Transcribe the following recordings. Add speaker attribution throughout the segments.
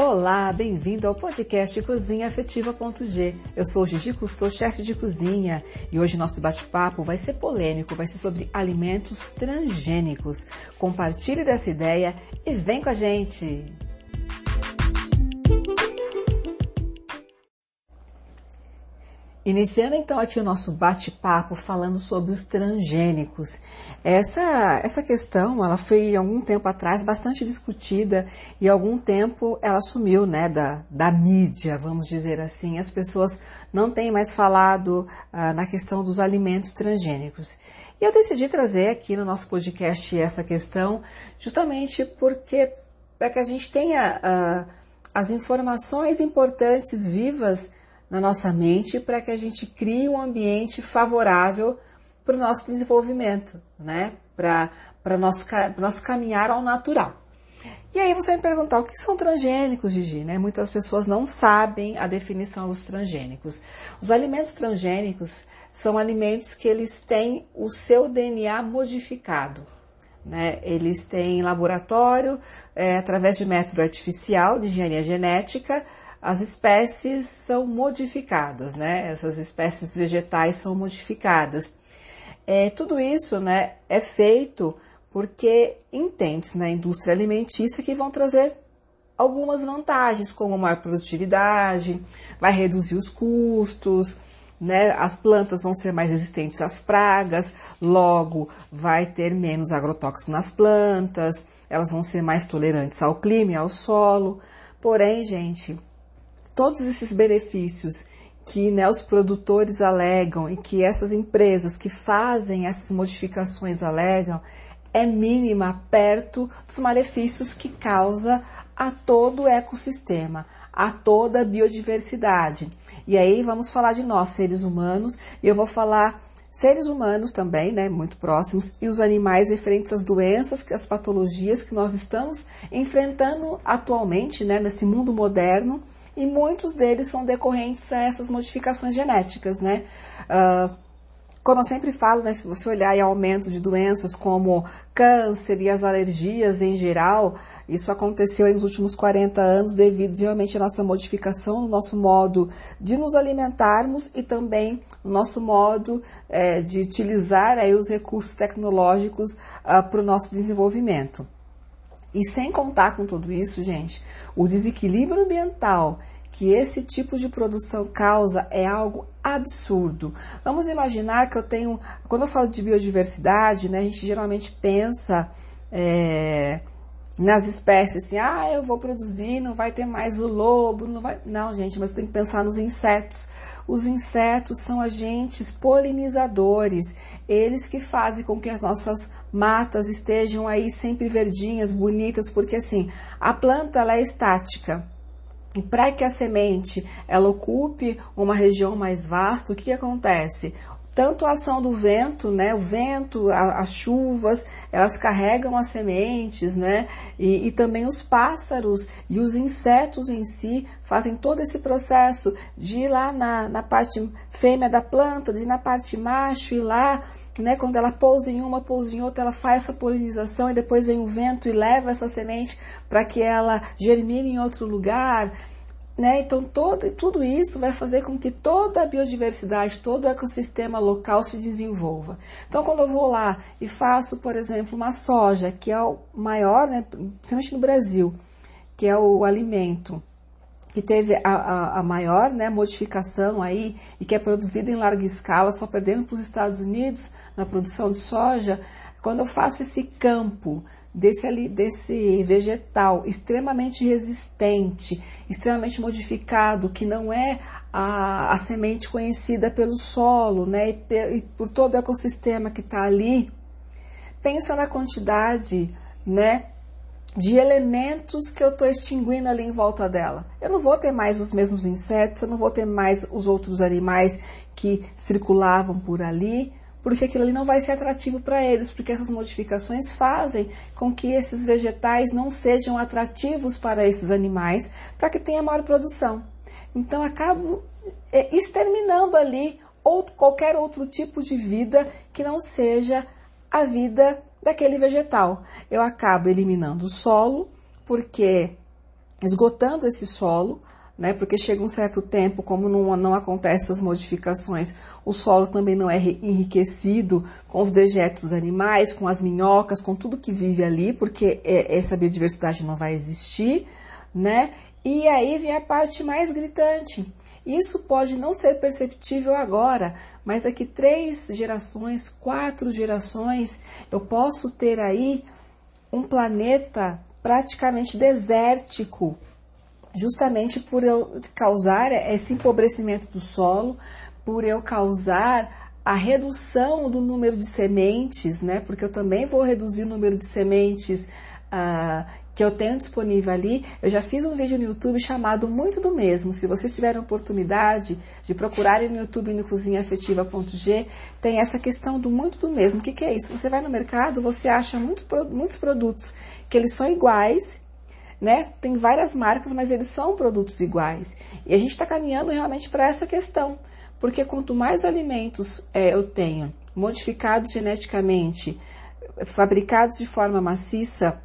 Speaker 1: Olá, bem-vindo ao podcast Cozinha Afetiva.g. Eu sou Gigi Cousteau, chefe de cozinha, e hoje nosso bate-papo vai ser polêmico, vai ser sobre alimentos transgênicos. Compartilhe dessa ideia e vem com a gente! Iniciando então aqui o nosso bate-papo falando sobre os transgênicos. Essa, essa questão, ela foi algum tempo atrás bastante discutida e algum tempo ela sumiu, né, da, da mídia, vamos dizer assim. As pessoas não têm mais falado ah, na questão dos alimentos transgênicos. E eu decidi trazer aqui no nosso podcast essa questão justamente porque para que a gente tenha ah, as informações importantes vivas na nossa mente para que a gente crie um ambiente favorável para o nosso desenvolvimento, né? Para o nosso, nosso caminhar ao natural. E aí você vai me perguntar o que são transgênicos, Gigi? Né? Muitas pessoas não sabem a definição dos transgênicos. Os alimentos transgênicos são alimentos que eles têm o seu DNA modificado. Né? Eles têm laboratório, é, através de método artificial de engenharia genética, as espécies são modificadas, né? Essas espécies vegetais são modificadas. É, tudo isso, né, é feito porque entende na indústria alimentícia que vão trazer algumas vantagens, como maior produtividade, vai reduzir os custos, né? As plantas vão ser mais resistentes às pragas, logo vai ter menos agrotóxico nas plantas, elas vão ser mais tolerantes ao clima e ao solo. Porém, gente, todos esses benefícios que né, os produtores alegam e que essas empresas que fazem essas modificações alegam é mínima perto dos malefícios que causa a todo o ecossistema, a toda a biodiversidade. E aí vamos falar de nós, seres humanos, e eu vou falar seres humanos também, né, muito próximos, e os animais referentes às doenças, as patologias que nós estamos enfrentando atualmente, né, nesse mundo moderno e muitos deles são decorrentes a essas modificações genéticas, né? Uh, como eu sempre falo, né, se você olhar em aumento de doenças como câncer e as alergias em geral, isso aconteceu nos últimos 40 anos devido realmente à nossa modificação no nosso modo de nos alimentarmos e também no nosso modo é, de utilizar aí, os recursos tecnológicos uh, para o nosso desenvolvimento. E sem contar com tudo isso, gente, o desequilíbrio ambiental que esse tipo de produção causa é algo absurdo. Vamos imaginar que eu tenho. Quando eu falo de biodiversidade, né, a gente geralmente pensa é, nas espécies assim, ah, eu vou produzir, não vai ter mais o lobo, não vai. Não, gente, mas tem que pensar nos insetos. Os insetos são agentes polinizadores, eles que fazem com que as nossas matas estejam aí sempre verdinhas, bonitas, porque assim, a planta ela é estática. E para que a semente ela ocupe uma região mais vasta, o que, que acontece? Tanto a ação do vento, né, o vento, a, as chuvas, elas carregam as sementes, né, e, e, também os pássaros e os insetos em si fazem todo esse processo de ir lá na, na parte fêmea da planta, de ir na parte macho e lá, né, quando ela pousa em uma, pousa em outra, ela faz essa polinização e depois vem o vento e leva essa semente para que ela germine em outro lugar. Né? Então, todo, tudo isso vai fazer com que toda a biodiversidade, todo o ecossistema local se desenvolva. Então, quando eu vou lá e faço, por exemplo, uma soja, que é o maior, né, principalmente no Brasil, que é o alimento que teve a, a, a maior né, modificação aí e que é produzida em larga escala, só perdendo para os Estados Unidos na produção de soja, quando eu faço esse campo desse, desse vegetal extremamente resistente, extremamente modificado, que não é a, a semente conhecida pelo solo, né, e, e por todo o ecossistema que está ali, pensa na quantidade, né, de elementos que eu estou extinguindo ali em volta dela. Eu não vou ter mais os mesmos insetos, eu não vou ter mais os outros animais que circulavam por ali, porque aquilo ali não vai ser atrativo para eles, porque essas modificações fazem com que esses vegetais não sejam atrativos para esses animais, para que tenha maior produção. Então acabo é, exterminando ali ou qualquer outro tipo de vida que não seja a vida daquele vegetal. Eu acabo eliminando o solo, porque esgotando esse solo, né? Porque chega um certo tempo, como não, não acontece essas modificações, o solo também não é enriquecido com os dejetos animais, com as minhocas, com tudo que vive ali, porque é, essa biodiversidade não vai existir, né? E aí vem a parte mais gritante. Isso pode não ser perceptível agora, mas daqui três gerações, quatro gerações, eu posso ter aí um planeta praticamente desértico, justamente por eu causar esse empobrecimento do solo, por eu causar a redução do número de sementes, né? Porque eu também vou reduzir o número de sementes ah, que eu tenho disponível ali. Eu já fiz um vídeo no YouTube chamado Muito do Mesmo. Se vocês tiverem oportunidade de procurarem no YouTube no cozinhaafetiva.g, tem essa questão do muito do mesmo. O que, que é isso? Você vai no mercado, você acha muitos, muitos produtos que eles são iguais né? Tem várias marcas, mas eles são produtos iguais. E a gente está caminhando realmente para essa questão, porque quanto mais alimentos é, eu tenho modificados geneticamente, fabricados de forma maciça,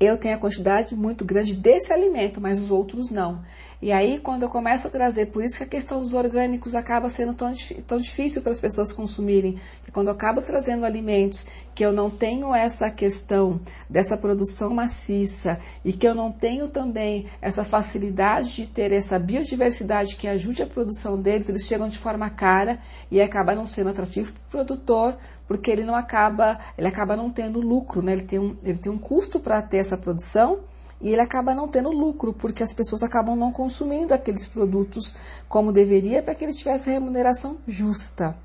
Speaker 1: eu tenho a quantidade muito grande desse alimento, mas os outros não. E aí, quando eu começo a trazer, por isso que a questão dos orgânicos acaba sendo tão, tão difícil para as pessoas consumirem, que quando eu acabo trazendo alimentos que eu não tenho essa questão dessa produção maciça e que eu não tenho também essa facilidade de ter essa biodiversidade que ajude a produção deles, eles chegam de forma cara e acaba não sendo atrativo para o produtor, porque ele não acaba, ele acaba não tendo lucro, né? Ele tem um, ele tem um custo para ter essa produção e ele acaba não tendo lucro, porque as pessoas acabam não consumindo aqueles produtos como deveria para que ele tivesse remuneração justa.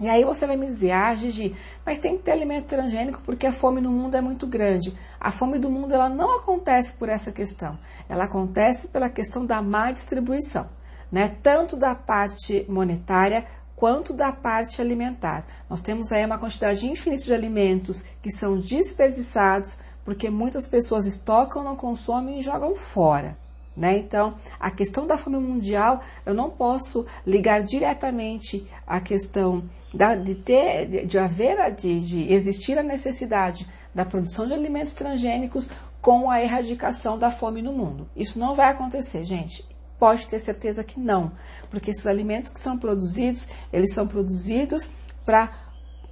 Speaker 1: E aí você vai me dizer, ah, Gigi, mas tem que ter alimento transgênico porque a fome no mundo é muito grande. A fome do mundo ela não acontece por essa questão. Ela acontece pela questão da má distribuição, né? Tanto da parte monetária quanto da parte alimentar. Nós temos aí uma quantidade infinita de alimentos que são desperdiçados porque muitas pessoas estocam, não consomem e jogam fora. Né? Então, a questão da fome mundial, eu não posso ligar diretamente à questão da, de ter, de, de haver, de, de existir a necessidade da produção de alimentos transgênicos com a erradicação da fome no mundo. Isso não vai acontecer, gente pode ter certeza que não, porque esses alimentos que são produzidos, eles são produzidos para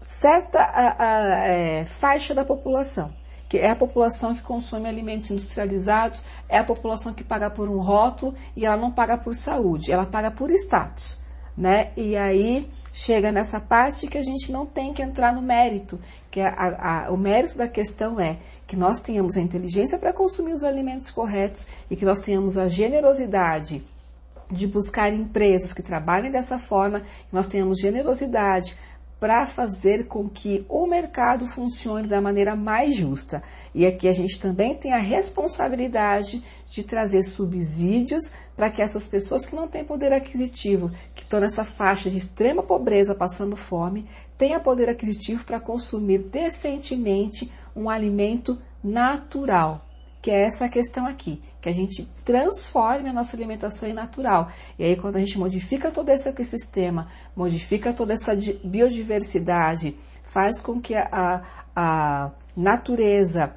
Speaker 1: certa a, a, é, faixa da população, que é a população que consome alimentos industrializados, é a população que paga por um rótulo e ela não paga por saúde, ela paga por status, né? E aí chega nessa parte que a gente não tem que entrar no mérito, que a, a, o mérito da questão é que nós tenhamos a inteligência para consumir os alimentos corretos e que nós tenhamos a generosidade de buscar empresas que trabalhem dessa forma, que nós tenhamos generosidade para fazer com que o mercado funcione da maneira mais justa. E aqui a gente também tem a responsabilidade de trazer subsídios para que essas pessoas que não têm poder aquisitivo, que estão nessa faixa de extrema pobreza, passando fome, tenham poder aquisitivo para consumir decentemente um alimento natural que é essa questão aqui, que a gente transforme a nossa alimentação em natural. E aí, quando a gente modifica todo esse ecossistema, modifica toda essa biodiversidade, faz com que a, a natureza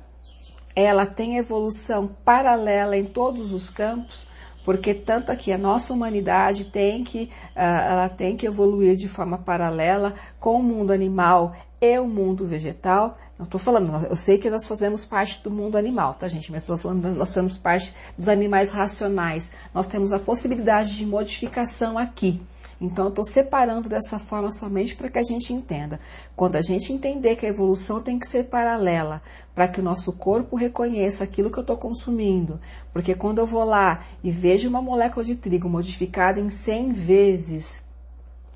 Speaker 1: ela tenha evolução paralela em todos os campos, porque tanto aqui a nossa humanidade tem que, uh, ela tem que evoluir de forma paralela com o mundo animal e o mundo vegetal, não estou falando, eu sei que nós fazemos parte do mundo animal, tá, gente? Mas estou falando, nós somos parte dos animais racionais. Nós temos a possibilidade de modificação aqui. Então, eu estou separando dessa forma somente para que a gente entenda. Quando a gente entender que a evolução tem que ser paralela, para que o nosso corpo reconheça aquilo que eu estou consumindo. Porque quando eu vou lá e vejo uma molécula de trigo modificada em 100 vezes,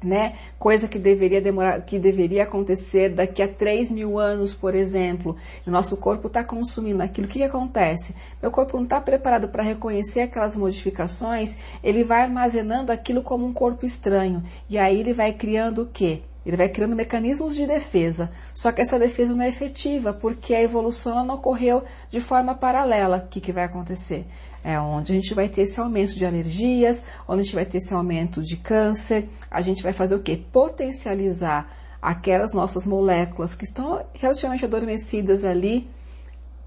Speaker 1: né? Coisa que deveria demorar, que deveria acontecer daqui a 3 mil anos, por exemplo. O nosso corpo está consumindo aquilo. O que, que acontece? Meu corpo não está preparado para reconhecer aquelas modificações, ele vai armazenando aquilo como um corpo estranho. E aí ele vai criando o quê? Ele vai criando mecanismos de defesa. Só que essa defesa não é efetiva, porque a evolução não ocorreu de forma paralela. O que, que vai acontecer? É onde a gente vai ter esse aumento de alergias, onde a gente vai ter esse aumento de câncer. A gente vai fazer o quê? Potencializar aquelas nossas moléculas que estão relativamente adormecidas ali,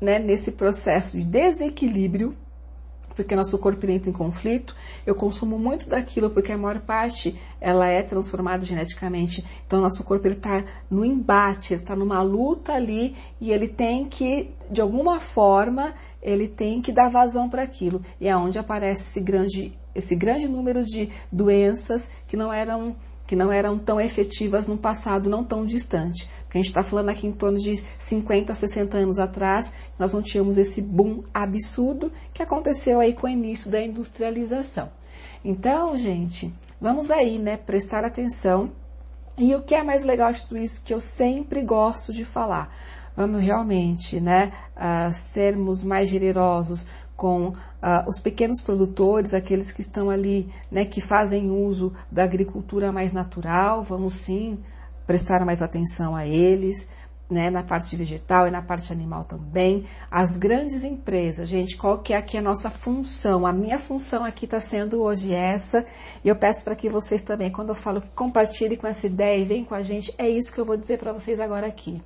Speaker 1: né, nesse processo de desequilíbrio. porque nosso corpo entra em conflito. Eu consumo muito daquilo porque a maior parte ela é transformada geneticamente. Então nosso corpo ele está no embate, ele está numa luta ali e ele tem que de alguma forma ele tem que dar vazão para aquilo. E é onde aparece esse grande esse grande número de doenças que não eram que não eram tão efetivas no passado não tão distante. Porque a gente está falando aqui em torno de 50, 60 anos atrás, nós não tínhamos esse boom absurdo que aconteceu aí com o início da industrialização. Então, gente, vamos aí, né, prestar atenção. E o que é mais legal de tudo isso que eu sempre gosto de falar? Vamos realmente, né, uh, sermos mais generosos com uh, os pequenos produtores, aqueles que estão ali, né, que fazem uso da agricultura mais natural, vamos sim prestar mais atenção a eles, né, na parte vegetal e na parte animal também. As grandes empresas, gente, qual que é aqui a nossa função? A minha função aqui está sendo hoje essa, e eu peço para que vocês também, quando eu falo compartilhem com essa ideia e vem com a gente, é isso que eu vou dizer para vocês agora aqui.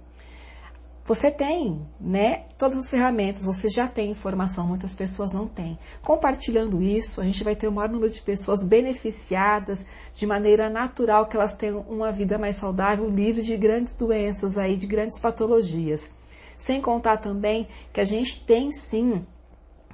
Speaker 1: Você tem, né, todas as ferramentas, você já tem informação, muitas pessoas não têm. Compartilhando isso, a gente vai ter o maior número de pessoas beneficiadas de maneira natural, que elas tenham uma vida mais saudável, livre de grandes doenças aí, de grandes patologias. Sem contar também que a gente tem sim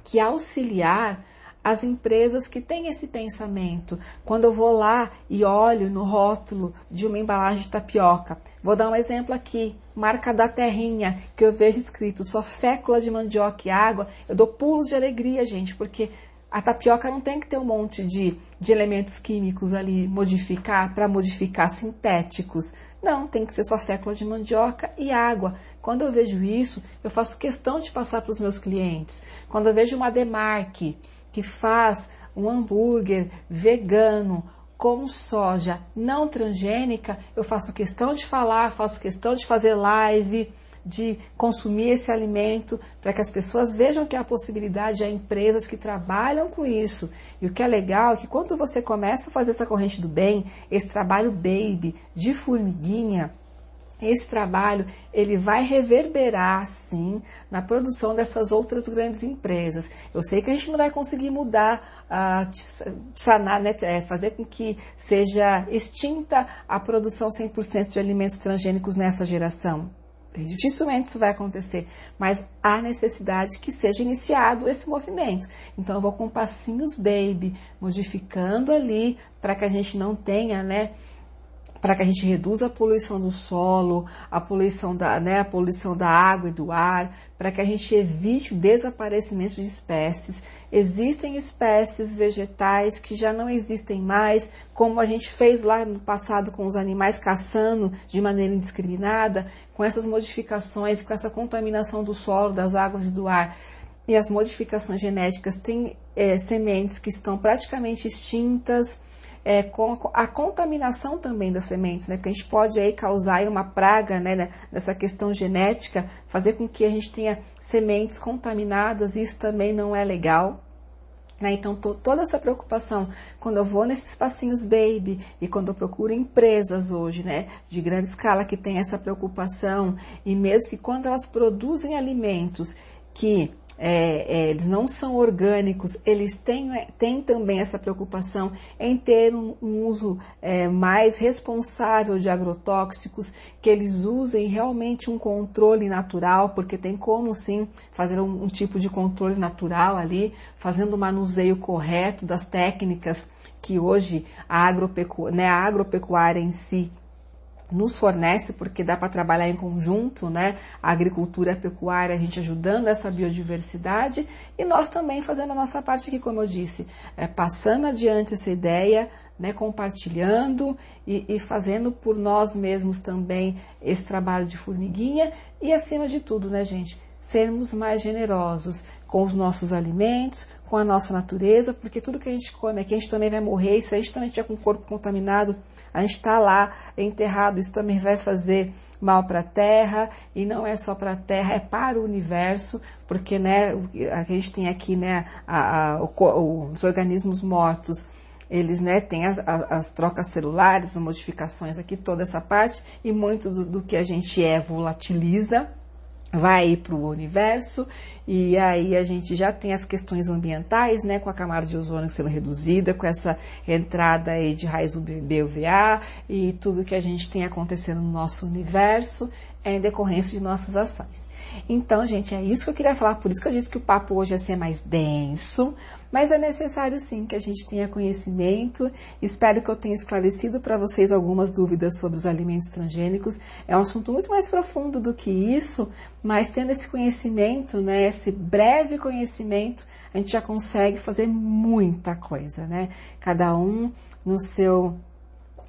Speaker 1: que auxiliar as empresas que têm esse pensamento. Quando eu vou lá e olho no rótulo de uma embalagem de tapioca, vou dar um exemplo aqui, marca da terrinha, que eu vejo escrito só fécula de mandioca e água, eu dou pulos de alegria, gente, porque a tapioca não tem que ter um monte de, de elementos químicos ali modificar para modificar sintéticos. Não, tem que ser só fécula de mandioca e água. Quando eu vejo isso, eu faço questão de passar para os meus clientes. Quando eu vejo uma demarque que faz um hambúrguer vegano com soja não transgênica, eu faço questão de falar, faço questão de fazer live, de consumir esse alimento, para que as pessoas vejam que há possibilidade, há empresas que trabalham com isso. E o que é legal é que quando você começa a fazer essa corrente do bem, esse trabalho baby de formiguinha, esse trabalho ele vai reverberar sim na produção dessas outras grandes empresas. Eu sei que a gente não vai conseguir mudar, uh, sanar, né, é, fazer com que seja extinta a produção 100% de alimentos transgênicos nessa geração. Dificilmente isso vai acontecer, mas há necessidade que seja iniciado esse movimento. Então eu vou com passinhos baby, modificando ali para que a gente não tenha, né, para que a gente reduza a poluição do solo, a poluição da, né, a poluição da água e do ar, para que a gente evite o desaparecimento de espécies. Existem espécies vegetais que já não existem mais, como a gente fez lá no passado com os animais caçando de maneira indiscriminada, com essas modificações, com essa contaminação do solo, das águas e do ar. E as modificações genéticas têm é, sementes que estão praticamente extintas, é, com a contaminação também das sementes, né? Que a gente pode aí causar uma praga, né? Nessa questão genética, fazer com que a gente tenha sementes contaminadas, isso também não é legal. Né? Então, toda essa preocupação, quando eu vou nesses passinhos baby e quando eu procuro empresas hoje, né, de grande escala que tem essa preocupação, e mesmo que quando elas produzem alimentos que é, é, eles não são orgânicos, eles têm, é, têm também essa preocupação em ter um, um uso é, mais responsável de agrotóxicos, que eles usem realmente um controle natural, porque tem como sim fazer um, um tipo de controle natural ali, fazendo o manuseio correto das técnicas que hoje a, agropecu né, a agropecuária em si nos fornece, porque dá para trabalhar em conjunto, né? A agricultura, a pecuária, a gente ajudando essa biodiversidade e nós também fazendo a nossa parte aqui, como eu disse, é, passando adiante essa ideia, né? Compartilhando e, e fazendo por nós mesmos também esse trabalho de formiguinha e acima de tudo, né, gente? Sermos mais generosos com os nossos alimentos, com a nossa natureza, porque tudo que a gente come aqui a gente também vai morrer, e se a gente também tiver com o corpo contaminado, a gente está lá enterrado, isso também vai fazer mal para a Terra, e não é só para a Terra, é para o universo, porque né, a gente tem aqui né, a, a, o, os organismos mortos, eles né, têm as, as, trocas celulares, as modificações aqui, toda essa parte, e muito do, do que a gente é volatiliza, vai para o universo e aí a gente já tem as questões ambientais, né, com a camada de ozônio sendo reduzida, com essa entrada aí de raios UVA e tudo que a gente tem acontecendo no nosso universo é em decorrência de nossas ações. Então, gente, é isso que eu queria falar, por isso que eu disse que o papo hoje ia ser mais denso, mas é necessário sim que a gente tenha conhecimento. Espero que eu tenha esclarecido para vocês algumas dúvidas sobre os alimentos transgênicos. É um assunto muito mais profundo do que isso, mas tendo esse conhecimento, né, esse breve conhecimento, a gente já consegue fazer muita coisa, né? Cada um no seu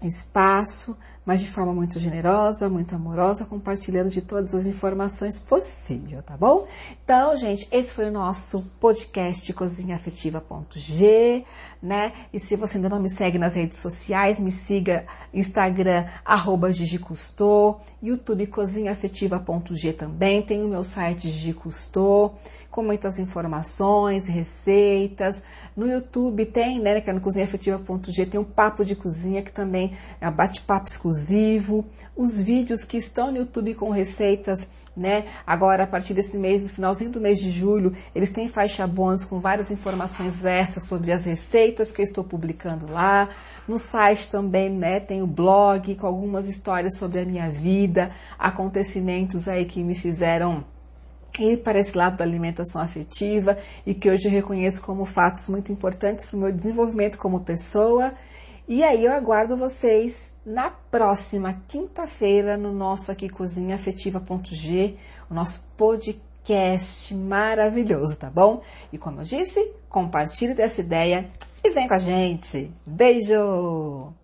Speaker 1: espaço, mas de forma muito generosa, muito amorosa, compartilhando de todas as informações possível, tá bom? Então, gente, esse foi o nosso podcast cozinhaafetiva.g, né? E se você ainda não me segue nas redes sociais, me siga Instagram, arroba Gigi Cousteau, YouTube cozinhaafetiva.g também, tem o meu site Gigi Cousteau, com muitas informações, receitas, no YouTube tem, né, que é no cozinhaafetiva.g, tem um papo de cozinha que também é um bate-papo exclusivo, os vídeos que estão no YouTube com receitas né? Agora, a partir desse mês, no finalzinho do mês de julho, eles têm faixa bônus com várias informações extras sobre as receitas que eu estou publicando lá. No site também, né, tem o blog com algumas histórias sobre a minha vida, acontecimentos aí que me fizeram ir para esse lado da alimentação afetiva e que hoje eu reconheço como fatos muito importantes para o meu desenvolvimento como pessoa. E aí eu aguardo vocês na próxima quinta-feira no nosso aqui Cozinha Afetiva.g, o nosso podcast maravilhoso, tá bom? E como eu disse, compartilhe dessa ideia e vem com a gente. Beijo!